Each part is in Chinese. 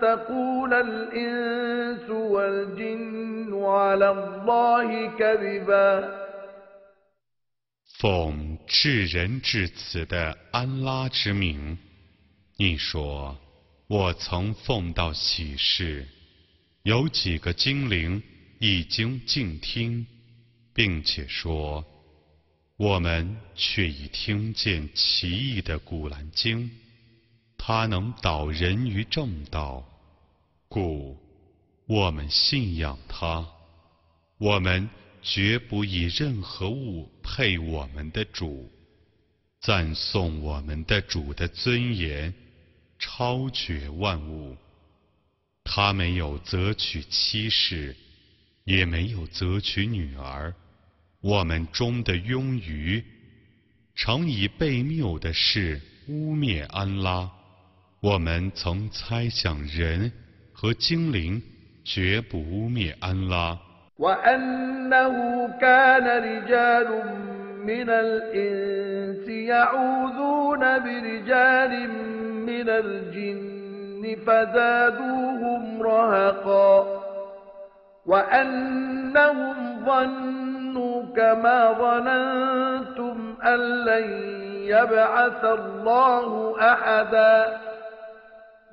تقول الإنس والجن على الله كذبا 奉至仁至慈的安拉之名，你说：我曾奉到启示，有几个精灵已经静听，并且说：我们却已听见奇异的古兰经， 它能导人于正道，故我们信仰它。我们。绝不以任何物配我们的主，赞颂我们的主的尊严，超绝万物。他没有择取妻室，也没有择取女儿。我们中的庸愚，常以被谬的事污蔑安拉。我们曾猜想人和精灵绝不污蔑安拉。وأنه كان رجال من الإنس يعوذون برجال من الجن فزادوهم رهقا وأنهم ظنوا كما ظننتم أن لن يبعث الله أحدا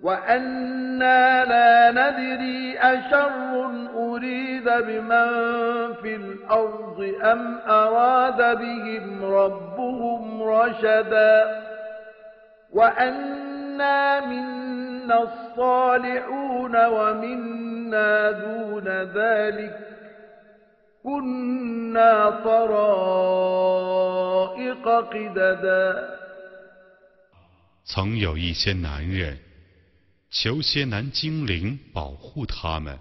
وأنا لا ندري أشر أريد بمن في الأرض أم أراد بهم ربهم رشدا وأنا منا الصالحون ومنا دون ذلك كنا طرائق قددا 曾有一些男人 求些男精灵保护他们，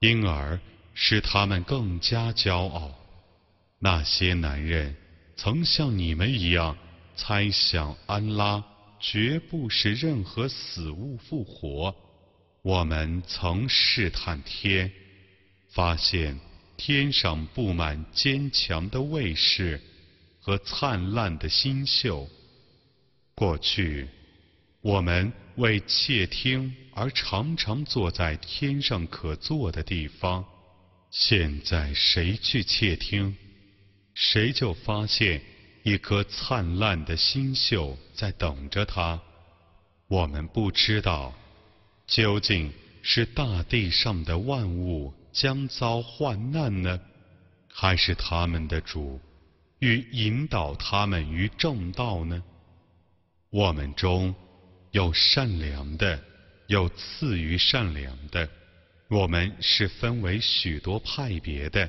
因而使他们更加骄傲。那些男人曾像你们一样猜想安拉绝不使任何死物复活。我们曾试探天，发现天上布满坚强的卫士和灿烂的星宿。过去，我们。为窃听而常常坐在天上可坐的地方，现在谁去窃听，谁就发现一颗灿烂的星宿在等着他。我们不知道，究竟是大地上的万物将遭患难呢，还是他们的主欲引导他们于正道呢？我们中。有善良的，有次于善良的，我们是分为许多派别的。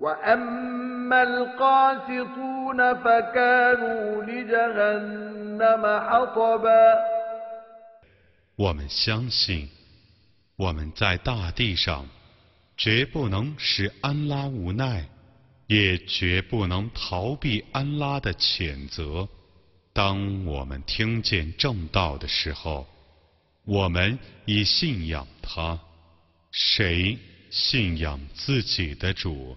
وأما القاسطون فكانوا لجهنم حطبا 我们相信，我们在大地上绝不能使安拉无奈，也绝不能逃避安拉的谴责。当我们听见正道的时候，我们已信仰他。谁信仰自己的主，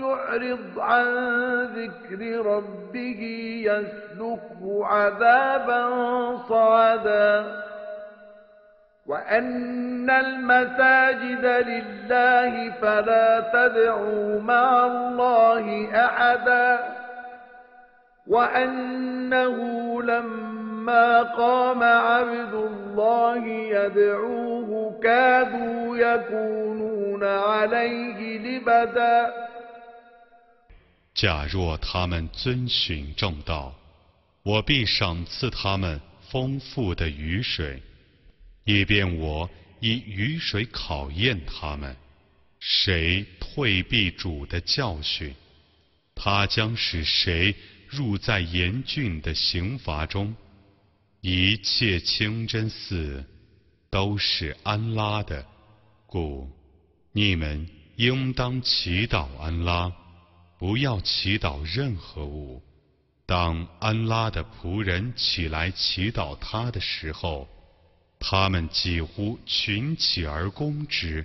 يعرض عن ذكر ربه يسلكه عذابا صعدا. وأن المساجد لله فلا تدعوا مع الله أحدا. وأنه لما قام عبد الله يدعوه كادوا يكونون عليه لبدا 假若他们遵循正道，我必赏赐他们丰富的雨水，以便我以雨水考验他们。谁退避主的教训，他将使谁入在严峻的刑罚中。 一切清真寺都是安拉的，故你们应当祈祷安拉。不要祈祷任何物。当安拉的仆人起来祈祷他的时候，他们几乎群起而攻之。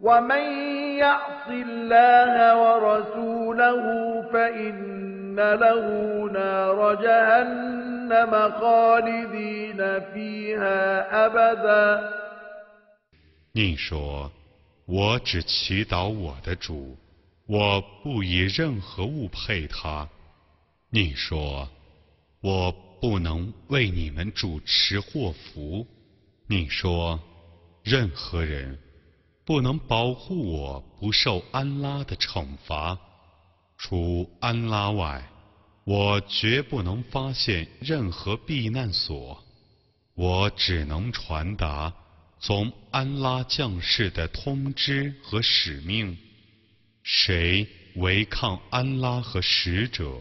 ومن يعص الله ورسوله فإن له نار جهنم 你说：“我只祈祷我的主，我不以任何物配他。”你说：“我不能为你们主持祸福。”你说：“任何人 不能保护我不受安拉的惩罚，除安拉外。”我绝不能发现任何避难所，我只能传达从安拉降世的通知和使命。谁违抗安拉和使者，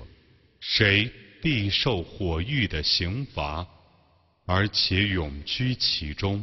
谁必受火狱的刑罚，而且永居其中。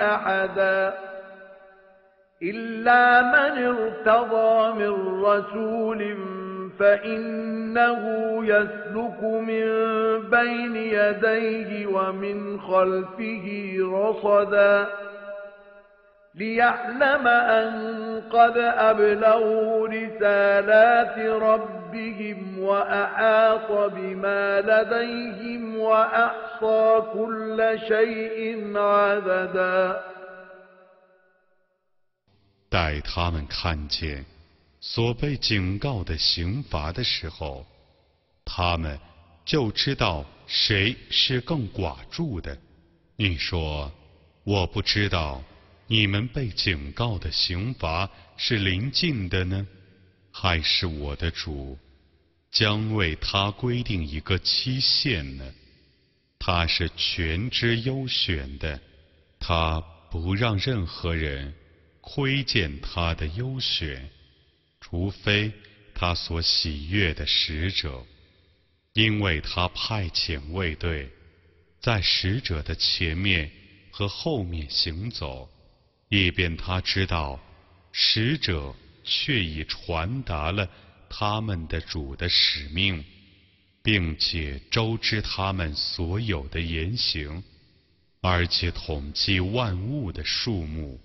أحدا إلا من ارتضى من رسول فإنه يسلك من بين يديه ومن خلفه رصدا ليعلم أن قد أبلغوا رسالات ربهم وأحاط بما لديهم وأحصى كل شيء عددا 待他们看见所被警告的刑罚的时候，他们就知道谁是更寡助的。你说，我不知道 你们被警告的刑罚是临近的呢，还是我的主将为他规定一个期限呢？他是全知优选的，他不让任何人窥见他的优选，除非他所喜悦的使者，因为他派遣卫队。在使者的前面和后面行走，以便他知道使者却已传达了他们的主的使命，并且周知他们所有的言行，而且统计万物的数目。